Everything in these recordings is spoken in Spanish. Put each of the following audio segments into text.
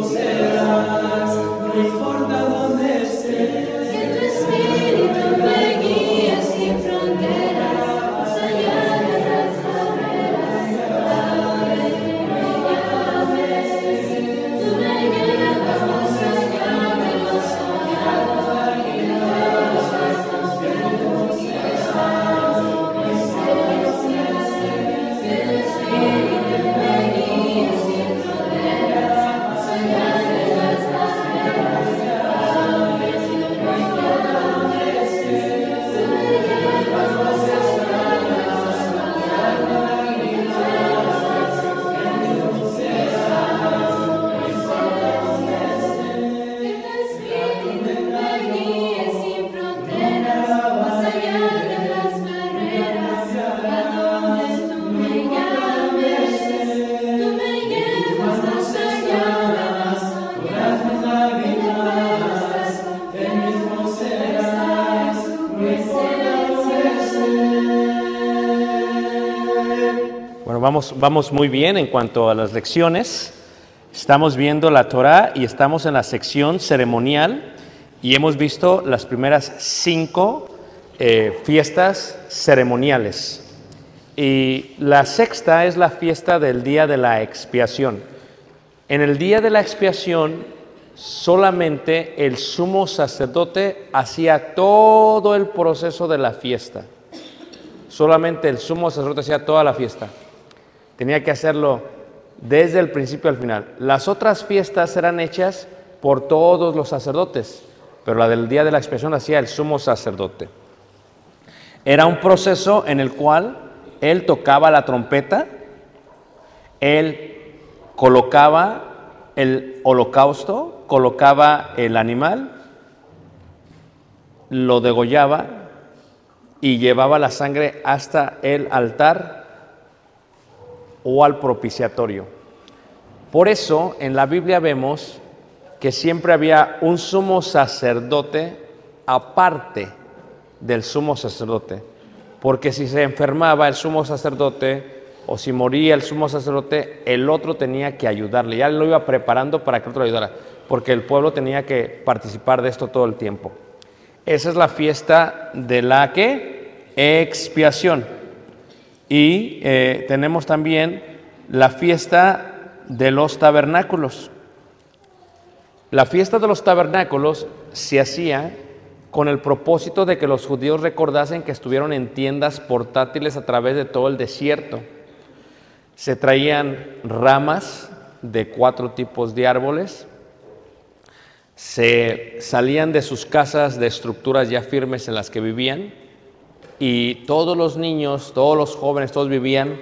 el mismo Vamos, vamos muy bien en cuanto a las lecciones. Estamos viendo la Torah y estamos en la sección ceremonial y hemos visto las primeras cinco eh, fiestas ceremoniales. Y la sexta es la fiesta del día de la expiación. En el día de la expiación solamente el sumo sacerdote hacía todo el proceso de la fiesta. Solamente el sumo sacerdote hacía toda la fiesta. Tenía que hacerlo desde el principio al final. Las otras fiestas eran hechas por todos los sacerdotes, pero la del día de la expiación hacía el sumo sacerdote. Era un proceso en el cual él tocaba la trompeta, él colocaba el holocausto, colocaba el animal, lo degollaba y llevaba la sangre hasta el altar o al propiciatorio. Por eso en la Biblia vemos que siempre había un sumo sacerdote aparte del sumo sacerdote, porque si se enfermaba el sumo sacerdote o si moría el sumo sacerdote, el otro tenía que ayudarle, ya lo iba preparando para que el otro ayudara, porque el pueblo tenía que participar de esto todo el tiempo. Esa es la fiesta de la que expiación. Y eh, tenemos también la fiesta de los tabernáculos. La fiesta de los tabernáculos se hacía con el propósito de que los judíos recordasen que estuvieron en tiendas portátiles a través de todo el desierto. Se traían ramas de cuatro tipos de árboles, se salían de sus casas de estructuras ya firmes en las que vivían y todos los niños, todos los jóvenes, todos vivían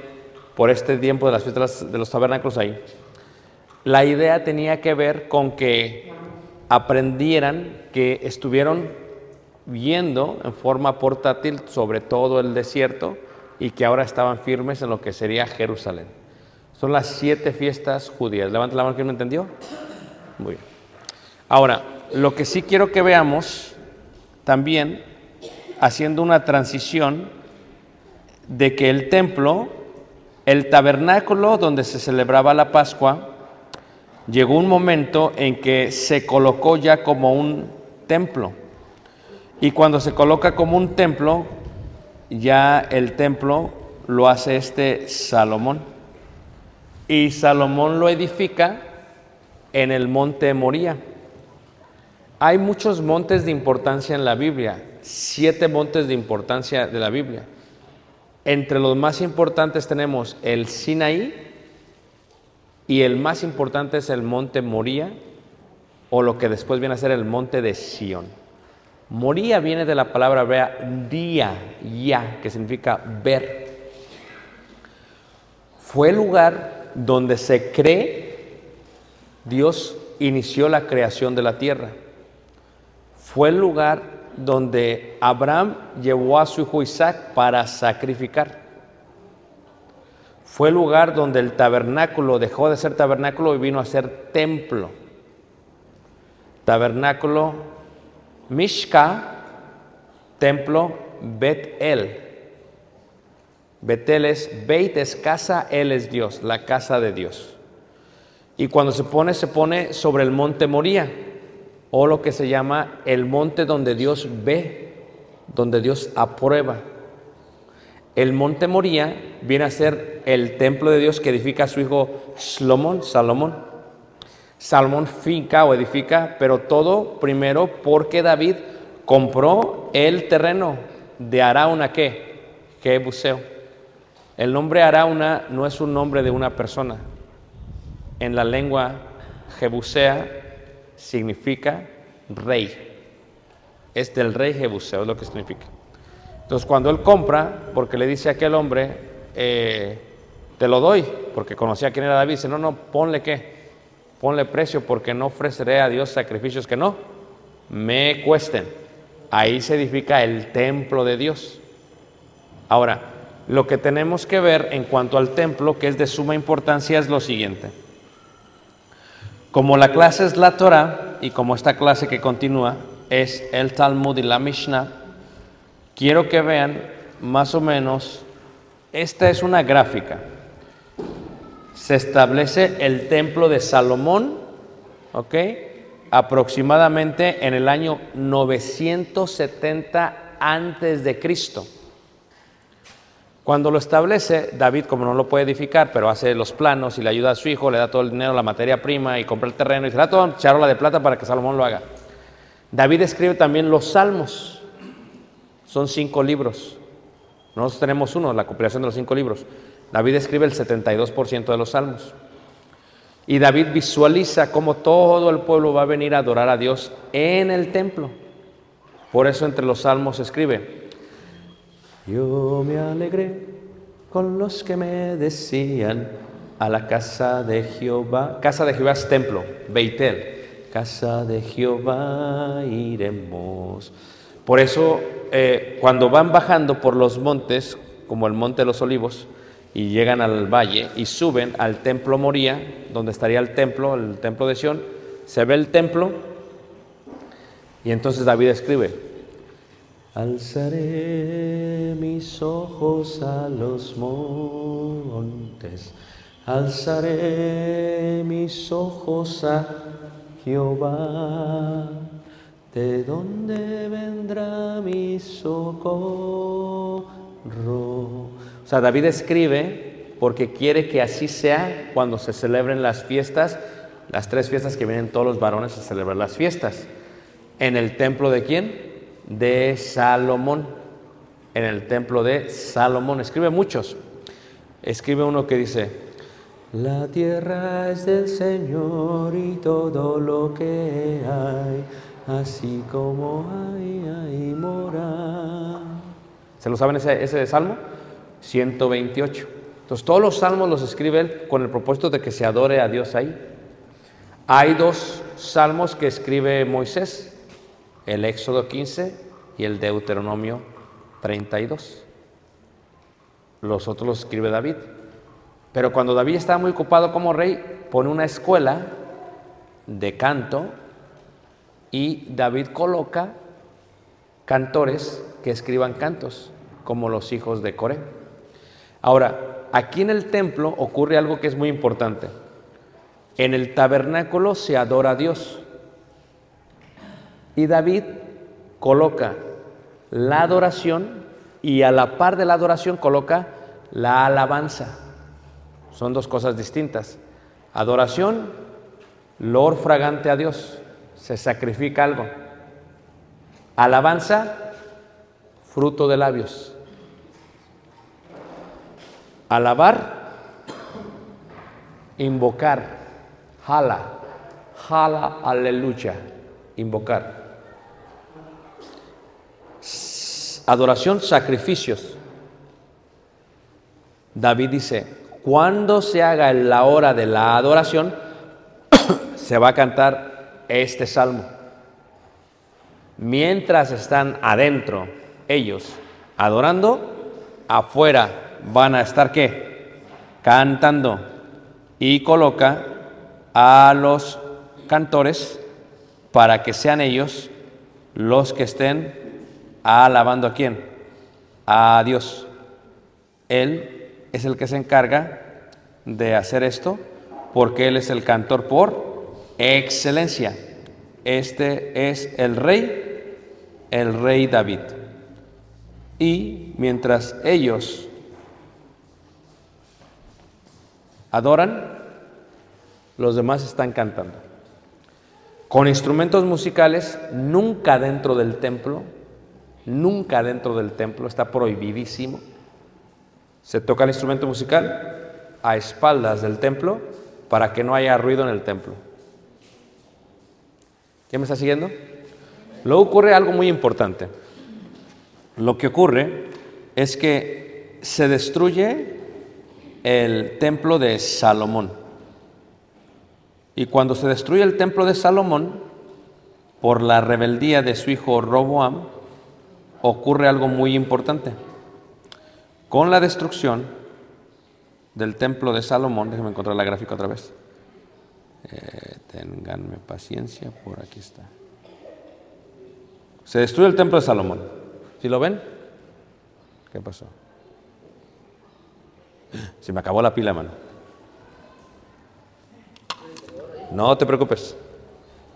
por este tiempo de las fiestas de los tabernáculos ahí. La idea tenía que ver con que aprendieran que estuvieron viendo en forma portátil sobre todo el desierto y que ahora estaban firmes en lo que sería Jerusalén. Son las siete fiestas judías. Levanta la mano que no entendió. Muy bien. Ahora, lo que sí quiero que veamos también, haciendo una transición, de que el templo, el tabernáculo donde se celebraba la Pascua, llegó un momento en que se colocó ya como un templo. Y cuando se coloca como un templo, ya el templo lo hace este Salomón. Y Salomón lo edifica en el monte Moría. Hay muchos montes de importancia en la Biblia, siete montes de importancia de la Biblia. Entre los más importantes tenemos el Sinaí y el más importante es el monte Moría o lo que después viene a ser el monte de Sión. Moría viene de la palabra hebrea día, ya, que significa ver. Fue el lugar donde se cree Dios inició la creación de la tierra. Fue el lugar donde Abraham llevó a su hijo Isaac para sacrificar. Fue el lugar donde el tabernáculo dejó de ser tabernáculo y vino a ser templo. Tabernáculo Mishka, templo Bet-El. Betel es Beit es casa, Él es Dios, la casa de Dios. Y cuando se pone, se pone sobre el monte Moría, o lo que se llama el monte donde Dios ve, donde Dios aprueba. El monte Moría viene a ser el templo de Dios que edifica su hijo Salomón, Salomón. Salomón finca o edifica, pero todo primero porque David compró el terreno de Arauna, ¿qué? Jebuseo. El nombre Arauna no es un nombre de una persona. En la lengua jebusea significa rey. Es del rey Jebuseo, lo que significa. Entonces cuando él compra, porque le dice a aquel hombre, eh, te lo doy, porque conocía quién era David, dice, no, no, ponle qué, ponle precio, porque no ofreceré a Dios sacrificios que no me cuesten. Ahí se edifica el templo de Dios. Ahora, lo que tenemos que ver en cuanto al templo, que es de suma importancia, es lo siguiente. Como la clase es la Torah y como esta clase que continúa es el Talmud y la Mishnah, quiero que vean más o menos, esta es una gráfica. Se establece el templo de Salomón, ¿ok? Aproximadamente en el año 970 antes de Cristo. Cuando lo establece, David, como no lo puede edificar, pero hace los planos y le ayuda a su hijo, le da todo el dinero, la materia prima y compra el terreno y se da todo charola de plata para que Salomón lo haga. David escribe también los salmos. Son cinco libros. Nosotros tenemos uno, la compilación de los cinco libros. David escribe el 72% de los salmos. Y David visualiza cómo todo el pueblo va a venir a adorar a Dios en el templo. Por eso entre los salmos escribe, yo me alegré con los que me decían a la casa de Jehová. Casa de Jehová es templo, Beitel. Casa de Jehová iremos. Por eso, eh, cuando van bajando por los montes, como el monte de los olivos, y llegan al valle y suben al templo Moría, donde estaría el templo, el templo de Sión, se ve el templo, y entonces David escribe, Alzaré mis ojos a los montes, alzaré mis ojos a Jehová. ¿De dónde vendrá mi socorro? O sea, David escribe porque quiere que así sea cuando se celebren las fiestas, las tres fiestas que vienen todos los varones a celebrar las fiestas. ¿En el templo de quién? De Salomón, en el templo de Salomón. Escribe muchos. Escribe uno que dice, la tierra es del Señor y todo lo que hay, así como hay, hay mora. ¿Se lo saben ese, ese salmo? 128. Entonces todos los salmos los escribe él con el propósito de que se adore a Dios ahí. Hay dos salmos que escribe Moisés, el Éxodo 15 y el Deuteronomio 32. Los otros los escribe David. Pero cuando David estaba muy ocupado como rey, pone una escuela de canto y David coloca cantores que escriban cantos, como los hijos de Coré. Ahora, aquí en el templo ocurre algo que es muy importante. En el tabernáculo se adora a Dios. Y David coloca la adoración y a la par de la adoración coloca la alabanza. Son dos cosas distintas. Adoración, lor fragante a Dios, se sacrifica algo. Alabanza, fruto de labios. Alabar, invocar, jala, jala, aleluya, invocar. Adoración, sacrificios. David dice, cuando se haga la hora de la adoración, se va a cantar este salmo. Mientras están adentro ellos adorando, afuera van a estar qué? Cantando. Y coloca a los cantores para que sean ellos los que estén alabando a quién? A Dios. Él es el que se encarga de hacer esto porque Él es el cantor por excelencia. Este es el rey, el rey David. Y mientras ellos adoran, los demás están cantando. Con instrumentos musicales, nunca dentro del templo, nunca dentro del templo, está prohibidísimo. Se toca el instrumento musical a espaldas del templo para que no haya ruido en el templo. ¿Quién me está siguiendo? Luego ocurre algo muy importante. Lo que ocurre es que se destruye el templo de Salomón. Y cuando se destruye el templo de Salomón, por la rebeldía de su hijo Roboam, ocurre algo muy importante. Con la destrucción del templo de Salomón, déjenme encontrar la gráfica otra vez. Eh, ténganme paciencia, por aquí está. Se destruye el templo de Salomón. ¿Sí lo ven? ¿Qué pasó? Se me acabó la pila, mano. No te preocupes.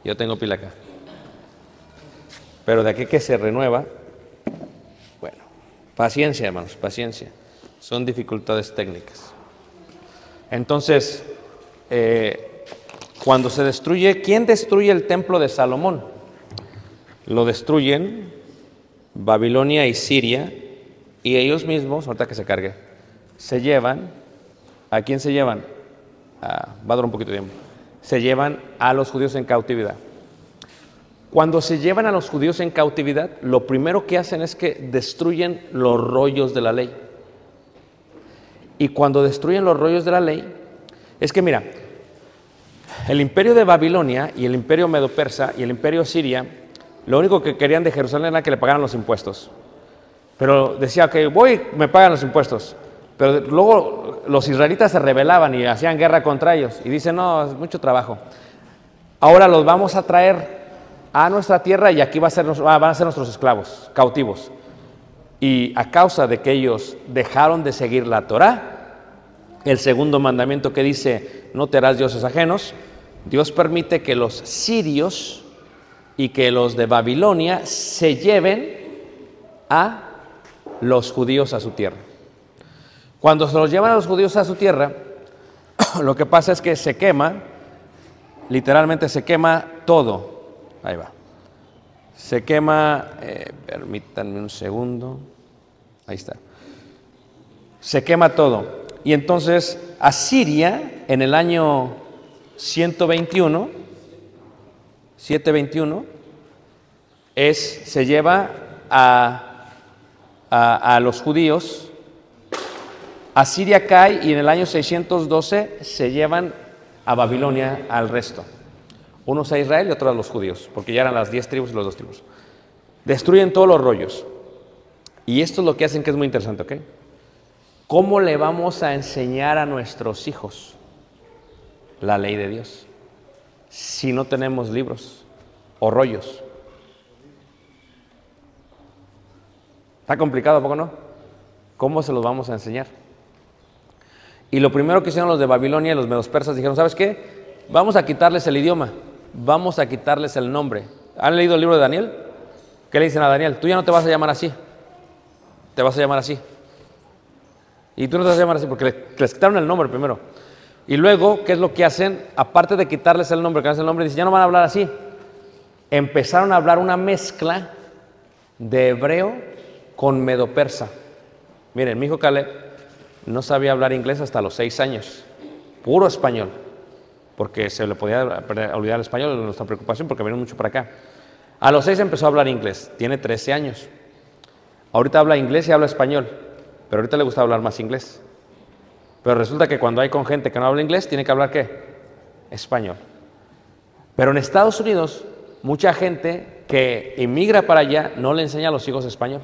Yo tengo pila acá. Pero de aquí que se renueva, paciencia, hermanos, paciencia. Son dificultades técnicas. Entonces, eh, cuando se destruye, ¿quién destruye el templo de Salomón? Lo destruyen Babilonia y Siria, y ellos mismos, ahorita que se cargue, se llevan, ¿a quién se llevan? Va a durar un poquito de tiempo. Se llevan a los judíos en cautividad. Cuando se llevan a los judíos en cautividad, lo primero que hacen es que destruyen los rollos de la ley. Y cuando destruyen los rollos de la ley, es que mira, el imperio de Babilonia y el imperio medo-persa y el imperio siria, lo único que querían de Jerusalén era que le pagaran los impuestos. Pero decía, que voy, me pagan los impuestos. Pero luego los israelitas se rebelaban y hacían guerra contra ellos. Y dicen, no, es mucho trabajo. Ahora los vamos a traer a nuestra tierra y aquí va a ser, van a ser nuestros esclavos, cautivos. Y a causa de que ellos dejaron de seguir la Torá, el segundo mandamiento que dice, no te harás dioses ajenos, Dios permite que los sirios y que los de Babilonia se lleven a los judíos a su tierra. Cuando se los llevan a los judíos a su tierra, lo que pasa es que se quema, literalmente se quema todo. Ahí va. Se quema, eh, permítanme un segundo, ahí está. Se quema todo. Y entonces Asiria, en el año 121, 721, es, se lleva a, a, a los judíos. Asiria cae y en el año 612 se llevan a Babilonia al resto. Unos a Israel y otros a los judíos, porque ya eran las diez tribus y los dos tribus. Destruyen todos los rollos. Y esto es lo que hacen que es muy interesante, ¿ok? ¿Cómo le vamos a enseñar a nuestros hijos la ley de Dios si no tenemos libros o rollos? Está complicado, ¿a poco no? ¿Cómo se los vamos a enseñar? Y lo primero que hicieron los de Babilonia y los medos persas dijeron, ¿sabes qué? Vamos a quitarles el idioma, vamos a quitarles el nombre. ¿Han leído el libro de Daniel? ¿Qué le dicen a Daniel? Tú ya no te vas a llamar así, te vas a llamar así. Y tú no te vas a llamar así porque les, quitaron el nombre primero. Y luego, ¿qué es lo que hacen? Aparte de quitarles el nombre, quitarles el nombre, dicen, ya no van a hablar así. Empezaron a hablar una mezcla de hebreo con medo-persa. Miren, mi hijo Caleb no sabía hablar inglés hasta los seis años, puro español, porque se le podía olvidar el español, nuestra preocupación, porque venimos mucho para acá. A los seis empezó a hablar inglés, tiene 13 años. Ahorita habla inglés y habla español, pero ahorita le gusta hablar más inglés. Pero resulta que cuando hay con gente que no habla inglés, tiene que hablar qué? Español. Pero en Estados Unidos, mucha gente que inmigra para allá no le enseña a los hijos español.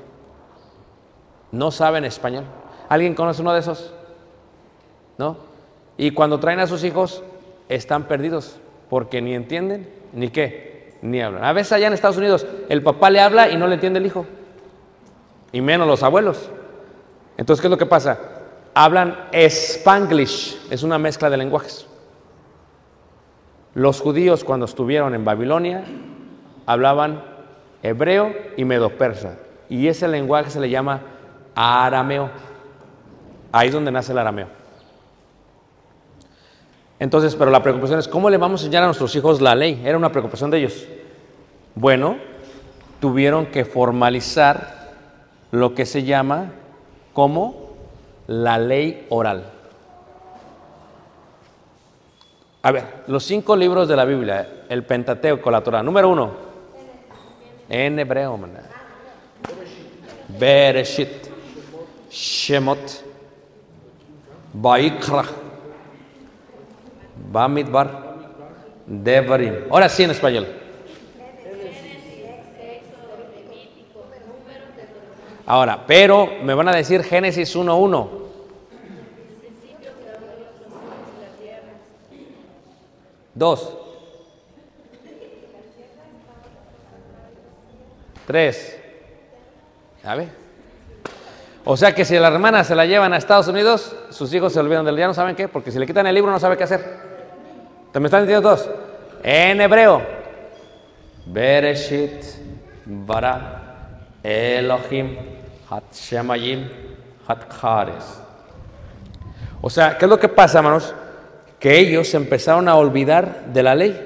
No saben español. ¿Alguien conoce uno de esos? ¿No? Y cuando traen a sus hijos, están perdidos, porque ni entienden, ni qué, ni hablan. A veces allá en Estados Unidos, el papá le habla y no le entiende el hijo, y menos los abuelos. Entonces, ¿qué es lo que pasa? Hablan spanglish, es una mezcla de lenguajes. Los judíos cuando estuvieron en Babilonia hablaban hebreo y medo-persa, y ese lenguaje se le llama arameo. Ahí es donde nace el arameo. Entonces, pero la preocupación es, ¿cómo le vamos a enseñar a nuestros hijos la ley? Era una preocupación de ellos. Bueno, tuvieron que formalizar lo que se llama como la ley oral. A ver, los cinco libros de la Biblia, el Pentateuco, la Torah. Número uno, en hebreo. Bereshit, Shemot, Baikra, Bamidbar, Devarim. Ahora sí en español. Ahora, pero me van a decir Génesis 1.1. Dos. Tres. Ver. O sea que si la hermana se la llevan a Estados Unidos, sus hijos se olvidan del día, no saben qué, porque si le quitan el libro no sabe qué hacer. ¿Te me están entendiendo todos? En hebreo. Bereshit, Bara, Elohim, Hat Shemayim. O sea, ¿qué es lo que pasa, hermanos? Que ellos empezaron a olvidar de la ley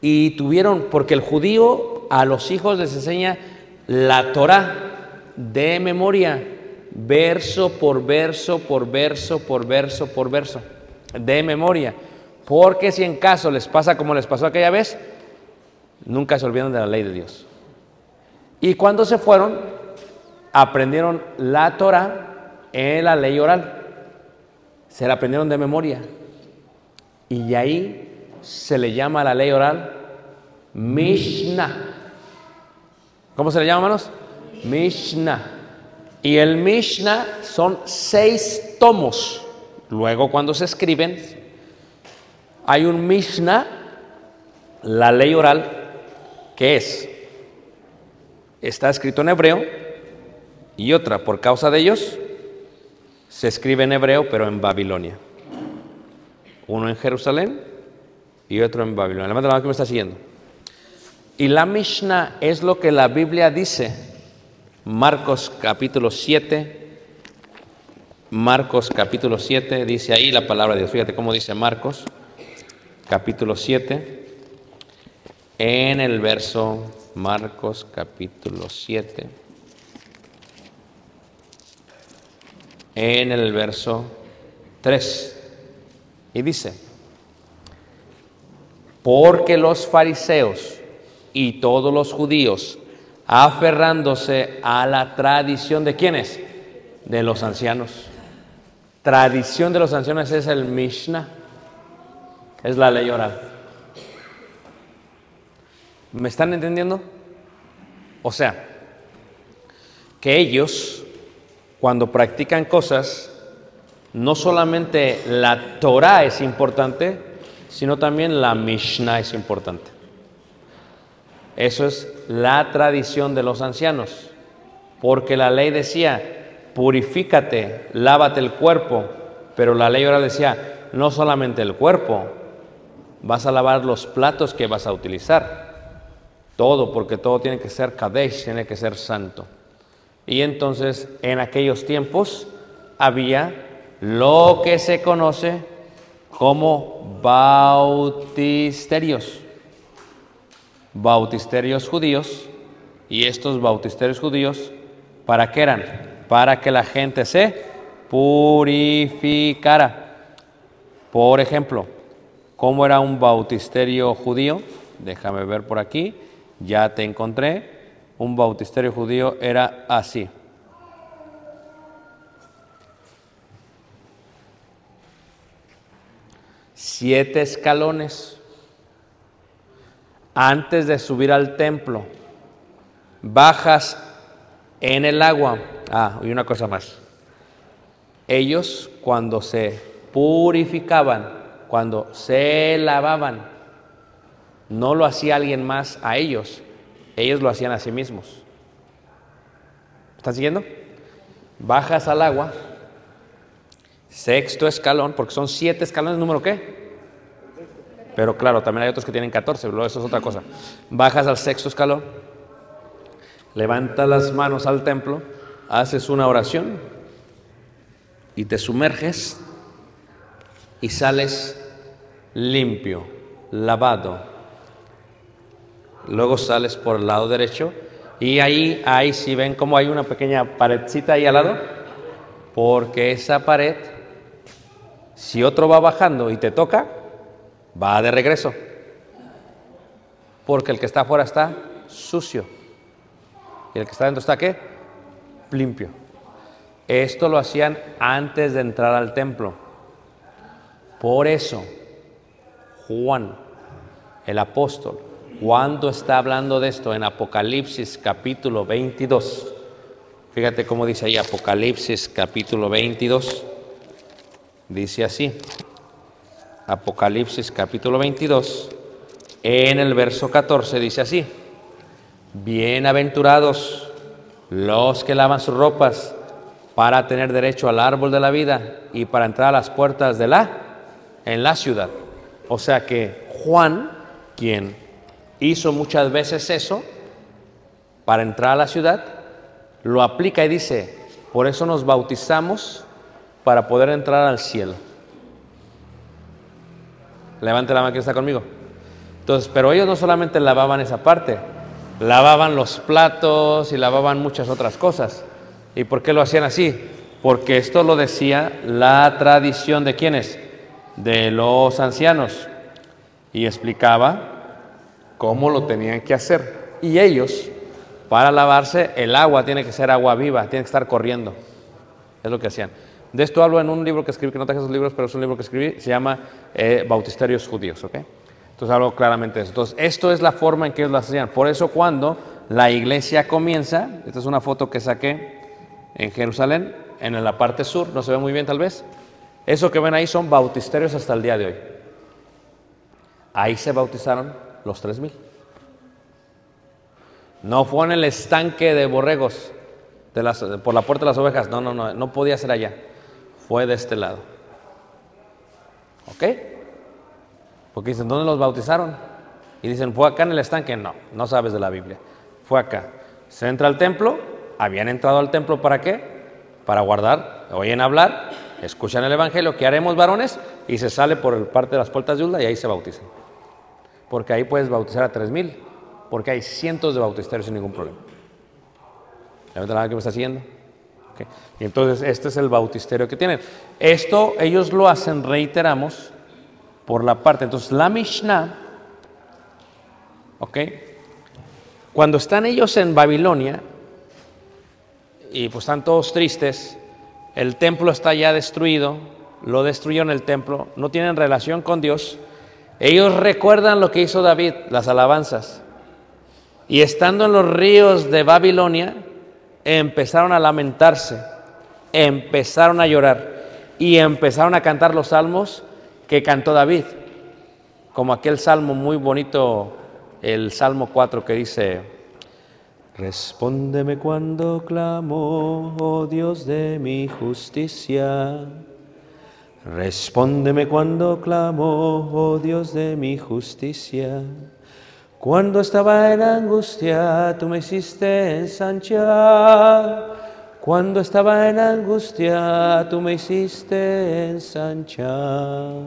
y tuvieron, porque el judío a los hijos les enseña la Torah de memoria, verso por verso, por verso, por verso, por verso, de memoria. Porque si en caso les pasa como les pasó aquella vez, nunca se olvidan de la ley de Dios. Y cuando se fueron, aprendieron la Torah en la ley oral. Se la aprendieron de memoria. Y ahí se le llama la ley oral Mishnah. ¿Cómo se le llama, hermanos? Mishnah. Y el Mishnah son seis tomos. Luego, cuando se escriben, hay un Mishnah, la ley oral, que es, está escrito en hebreo, y otra, por causa de ellos, se escribe en hebreo, pero en Babilonia. Uno en Jerusalén y otro en Babilonia. Levanta la mano que me está siguiendo. Y la Mishnah es lo que la Biblia dice. Marcos capítulo 7. Marcos capítulo 7 dice ahí la palabra de Dios. Fíjate cómo dice Marcos capítulo 7. En el verso Marcos capítulo 7. En el verso 3. Y dice, porque los fariseos y todos los judíos, aferrándose a la tradición de quiénes? De los ancianos. Tradición de los ancianos es el Mishnah, es la ley oral. ¿Me están entendiendo? O sea, que ellos, cuando practican cosas, no solamente la Torah es importante, sino también la Mishnah es importante. Eso es la tradición de los ancianos, porque la ley decía, purifícate, lávate el cuerpo, pero la ley ahora decía, no solamente el cuerpo, vas a lavar los platos que vas a utilizar, todo, porque todo tiene que ser Kadesh, tiene que ser santo. Y entonces en aquellos tiempos había lo que se conoce como bautisterios. Bautisterios judíos. Y estos bautisterios judíos, ¿para qué eran? Para que la gente se purificara. Por ejemplo, ¿cómo era un bautisterio judío? Déjame ver por aquí. Ya te encontré. Un bautisterio judío era así. Siete escalones antes de subir al templo. Bajas en el agua. Ah, y una cosa más. Ellos cuando se purificaban, cuando se lavaban, no lo hacía alguien más a ellos, ellos lo hacían a sí mismos. ¿Están siguiendo? Bajas al agua, sexto escalón, porque son siete escalones, ¿número qué? Pero claro, también hay otros que tienen 14, pero eso es otra cosa. Bajas al sexto escalón, levantas las manos al templo, haces una oración y te sumerges y sales limpio, lavado. Luego sales por el lado derecho y ahí, ahí si ven como hay una pequeña paredcita ahí al lado, porque esa pared, si otro va bajando y te toca, va de regreso. Porque el que está afuera está sucio. Y el que está dentro está qué? Limpio. Esto lo hacían antes de entrar al templo. Por eso, Juan, el apóstol, cuando está hablando de esto en Apocalipsis capítulo 22, fíjate cómo dice ahí Apocalipsis capítulo 22, dice así, Apocalipsis capítulo 22, en el verso 14 dice así, bienaventurados los que lavan sus ropas para tener derecho al árbol de la vida y para entrar a las puertas de la en la ciudad. O sea que Juan, quien hizo muchas veces eso para entrar a la ciudad, lo aplica y dice, por eso nos bautizamos para poder entrar al cielo. Levante la mano que está conmigo. Entonces, pero ellos no solamente lavaban esa parte, lavaban los platos y lavaban muchas otras cosas. ¿Y por qué lo hacían así? Porque esto lo decía la tradición de quienes? De los ancianos. Y explicaba cómo lo tenían que hacer. Y ellos, para lavarse, el agua tiene que ser agua viva, tiene que estar corriendo. Es lo que hacían. De esto hablo en un libro que escribí, que no traje esos libros, pero es un libro que escribí, se llama eh, Bautisterios Judíos, ¿ok? Entonces hablo claramente de eso. Entonces, esto es la forma en que ellos lo hacían. Por eso cuando la iglesia comienza, esta es una foto que saqué en Jerusalén, en la parte sur, no se ve muy bien tal vez, eso que ven ahí son bautisterios hasta el día de hoy. Ahí se bautizaron los 3000. No fue en el estanque de borregos por la puerta de las ovejas, no, no, no, no podía ser allá fue de este lado. ¿Ok? Porque dicen, ¿dónde los bautizaron? Y dicen, ¿fue acá en el estanque? No, no sabes de la Biblia. Fue acá. Se entra al templo, habían entrado al templo para qué? Para guardar, oyen hablar, escuchan el Evangelio, ¿qué haremos varones? Y se sale por parte de las puertas de Ulda y ahí se bautizan. Porque ahí puedes bautizar a tres mil, porque hay cientos de bautisterios sin ningún problema. ¿Levanta la mano que me está siguiendo? Y entonces este es el bautisterio que tienen. Esto ellos lo hacen, reiteramos, por la parte. Entonces la Mishnah, ¿ok? Cuando están ellos en Babilonia, y pues están todos tristes, el templo está ya destruido, lo destruyeron el templo, no tienen relación con Dios, ellos recuerdan lo que hizo David, las alabanzas. Y estando en los ríos de Babilonia, empezaron a lamentarse, empezaron a llorar y empezaron a cantar los salmos que cantó David, como aquel salmo muy bonito, el Salmo 4 que dice, Respóndeme cuando clamo, oh Dios de mi justicia. Respóndeme cuando clamo, oh Dios de mi justicia. Cuando estaba en angustia, tú me hiciste ensanchar. Cuando estaba en angustia, tú me hiciste ensanchar.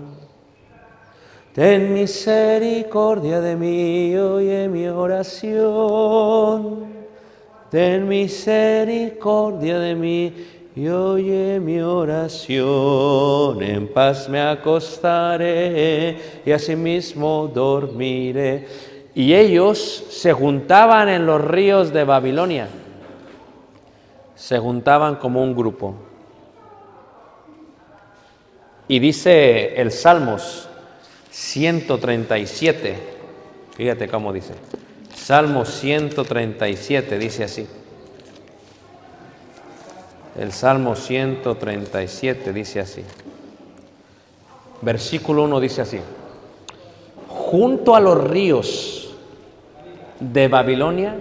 Ten misericordia de mí, oye mi oración. Ten misericordia de mí y oye mi oración. En paz me acostaré y asimismo dormiré. Y ellos se juntaban en los ríos de Babilonia. Se juntaban como un grupo. Y dice el Salmos 137, fíjate cómo dice. Salmos 137 dice así. El Salmo 137 dice así. Versículo 1 dice así. Junto a los ríos de Babilonia,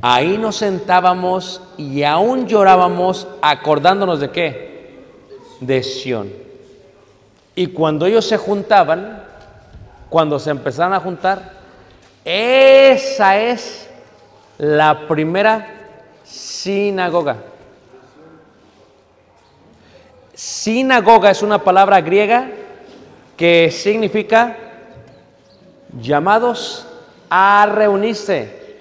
ahí nos sentábamos y aún llorábamos acordándonos de qué? De Sión. Y cuando ellos se juntaban, cuando se empezaron a juntar, esa es la primera sinagoga. Sinagoga es una palabra griega que significa llamados a reunirse,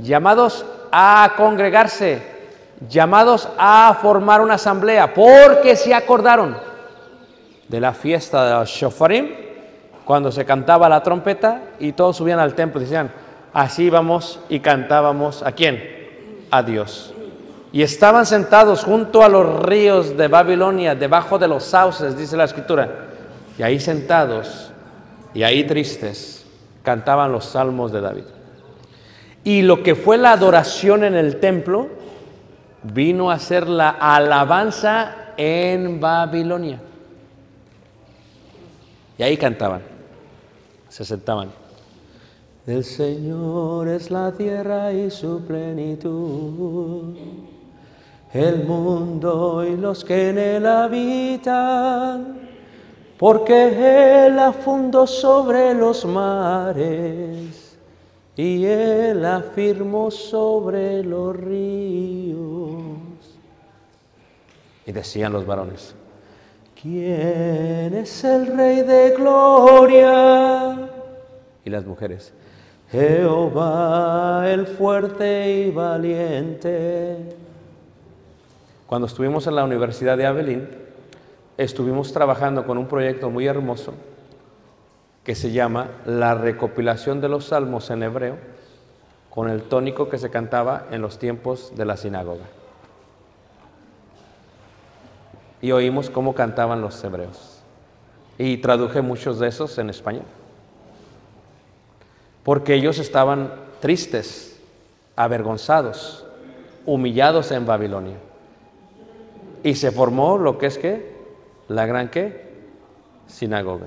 llamados a congregarse, llamados a formar una asamblea, porque se acordaron de la fiesta de Shofarim, cuando se cantaba la trompeta y todos subían al templo y decían, así vamos y cantábamos a quién? A Dios. Y estaban sentados junto a los ríos de Babilonia, debajo de los sauces, dice la escritura. Y ahí sentados y ahí tristes, cantaban los salmos de David. Y lo que fue la adoración en el templo vino a ser la alabanza en Babilonia. Y ahí cantaban, se sentaban. Del Señor es la tierra y su plenitud, el mundo y los que en él habitan, porque Él la fundó sobre los mares y Él la firmó sobre los ríos. Y decían los varones, ¿quién es el Rey de Gloria? Y las mujeres, Jehová el fuerte y valiente. Cuando estuvimos en la Universidad de Abelín, estuvimos trabajando con un proyecto muy hermoso que se llama La recopilación de los salmos en hebreo con el tónico que se cantaba en los tiempos de la sinagoga. Y oímos cómo cantaban los hebreos. Y traduje muchos de esos en español porque ellos estaban tristes, avergonzados, humillados en Babilonia. Y se formó lo que es que la gran qué sinagoga.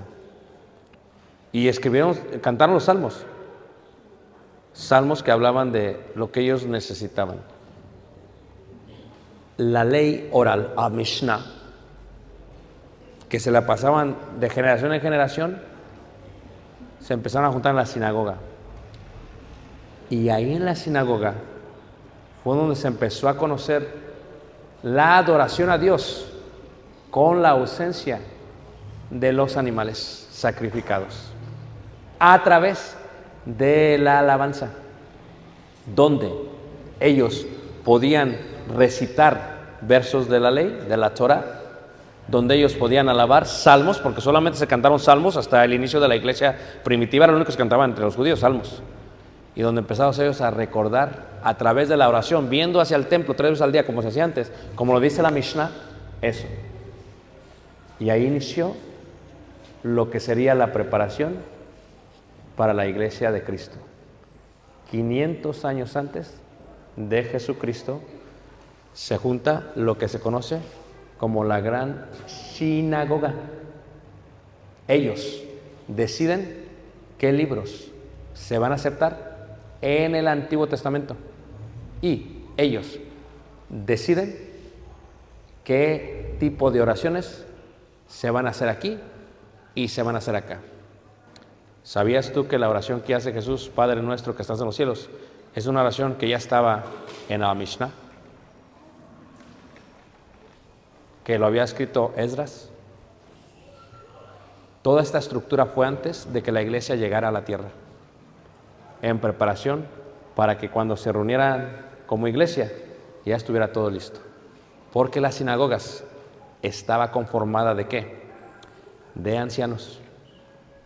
Y escribieron, cantaron los salmos. Salmos que hablaban de lo que ellos necesitaban. La ley oral, a Mishnah, que se la pasaban de generación en generación, se empezaron a juntar en la sinagoga. Y ahí en la sinagoga fue donde se empezó a conocer la adoración a Dios con la ausencia de los animales sacrificados a través de la alabanza, donde ellos podían recitar versos de la ley, de la Torah, donde ellos podían alabar salmos, porque solamente se cantaron salmos hasta el inicio de la iglesia primitiva, era lo único que se cantaban entre los judíos, salmos. Y donde empezamos ellos a recordar a través de la oración, viendo hacia el templo tres veces al día, como se hacía antes, como lo dice la Mishnah, eso. Y ahí inició lo que sería la preparación para la iglesia de Cristo. 500 años antes de Jesucristo se junta lo que se conoce como la gran sinagoga. Ellos deciden qué libros se van a aceptar en el Antiguo Testamento y ellos deciden qué tipo de oraciones se van a hacer aquí y se van a hacer acá. ¿Sabías tú que la oración que hace Jesús, Padre nuestro que estás en los cielos, es una oración que ya estaba en la Mishnah? Que lo había escrito Esdras. Toda esta estructura fue antes de que la iglesia llegara a la tierra, en preparación para que cuando se reunieran como iglesia ya estuviera todo listo. Porque las sinagogas estaba conformada de qué? De ancianos,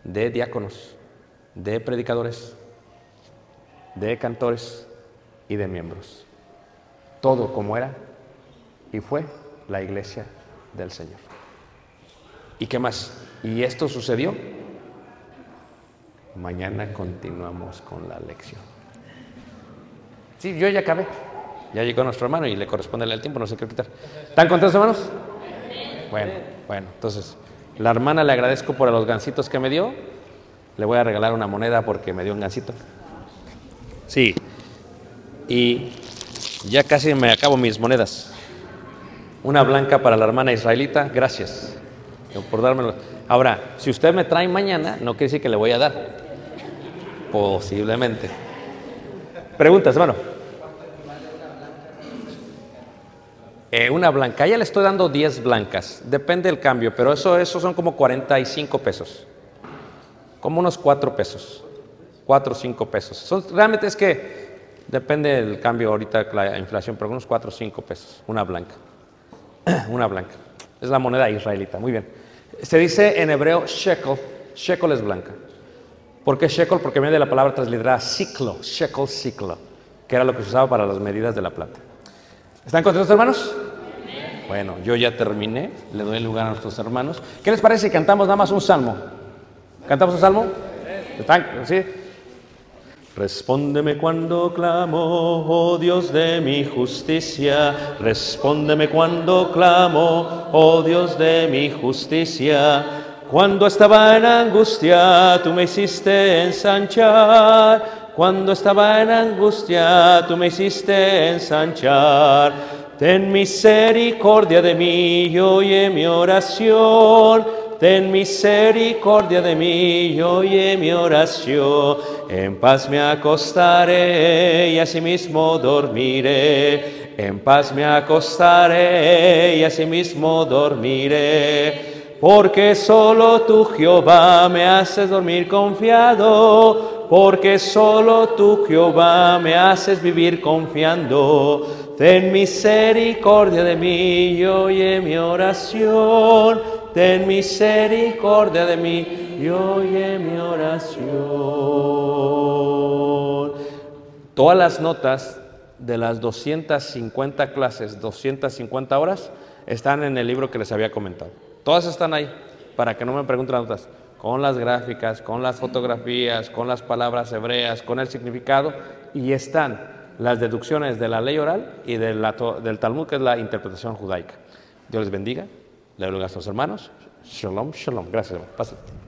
de diáconos, de predicadores, de cantores y de miembros. Todo como era y fue la iglesia del Señor. ¿Y qué más? ¿Y esto sucedió? Mañana continuamos con la lección. Sí, yo ya acabé. Ya llegó nuestro hermano y le corresponde el tiempo, no sé qué quitar. ¿Están contentos, hermanos? Bueno, bueno, entonces, la hermana le agradezco por los gancitos que me dio. Le voy a regalar una moneda porque me dio un gancito. Sí. Y ya casi me acabo mis monedas. Una blanca para la hermana israelita, gracias por dármelo. Ahora, si usted me trae mañana, no quiere decir que le voy a dar. Posiblemente. Preguntas, hermano. Eh, una blanca, ya le estoy dando 10 blancas, depende del cambio, pero eso, eso son como 45 pesos, como unos 4 pesos, 4 o 5 pesos. Son, realmente es que depende del cambio ahorita, la inflación, pero unos 4 o 5 pesos, una blanca, una blanca. Es la moneda israelita, muy bien. Se dice en hebreo shekel, shekel es blanca. ¿Por qué shekel? Porque viene de la palabra transliterada ciclo, shekel ciclo, que era lo que se usaba para las medidas de la plata. ¿Están contentos, hermanos? Bueno, yo ya terminé, le doy lugar a nuestros hermanos. ¿Qué les parece si cantamos nada más un salmo? ¿Cantamos un salmo? ¿Están? ¿Sí? Respóndeme cuando clamo, oh Dios de mi justicia. Respóndeme cuando clamo, oh Dios de mi justicia. Cuando estaba en angustia, tú me hiciste ensanchar. Cuando estaba en angustia, tú me hiciste ensanchar. Ten misericordia de mí y oye mi oración. Ten misericordia de mí y oye mi oración. En paz me acostaré y asimismo dormiré. En paz me acostaré y asimismo dormiré. Porque solo tú, Jehová, me haces dormir confiado. Porque solo tú, Jehová, me haces vivir confiando. Ten misericordia de mí y oye mi oración. Ten misericordia de mí y oye mi oración. Todas las notas de las 250 clases, 250 horas, están en el libro que les había comentado. Todas están ahí, para que no me pregunten las notas, con las gráficas, con las fotografías, con las palabras hebreas, con el significado, y están las deducciones de la ley oral y del Talmud, que es la interpretación judaica. Dios les bendiga, le doy a nuestros hermanos. Shalom, shalom. Gracias, hermano.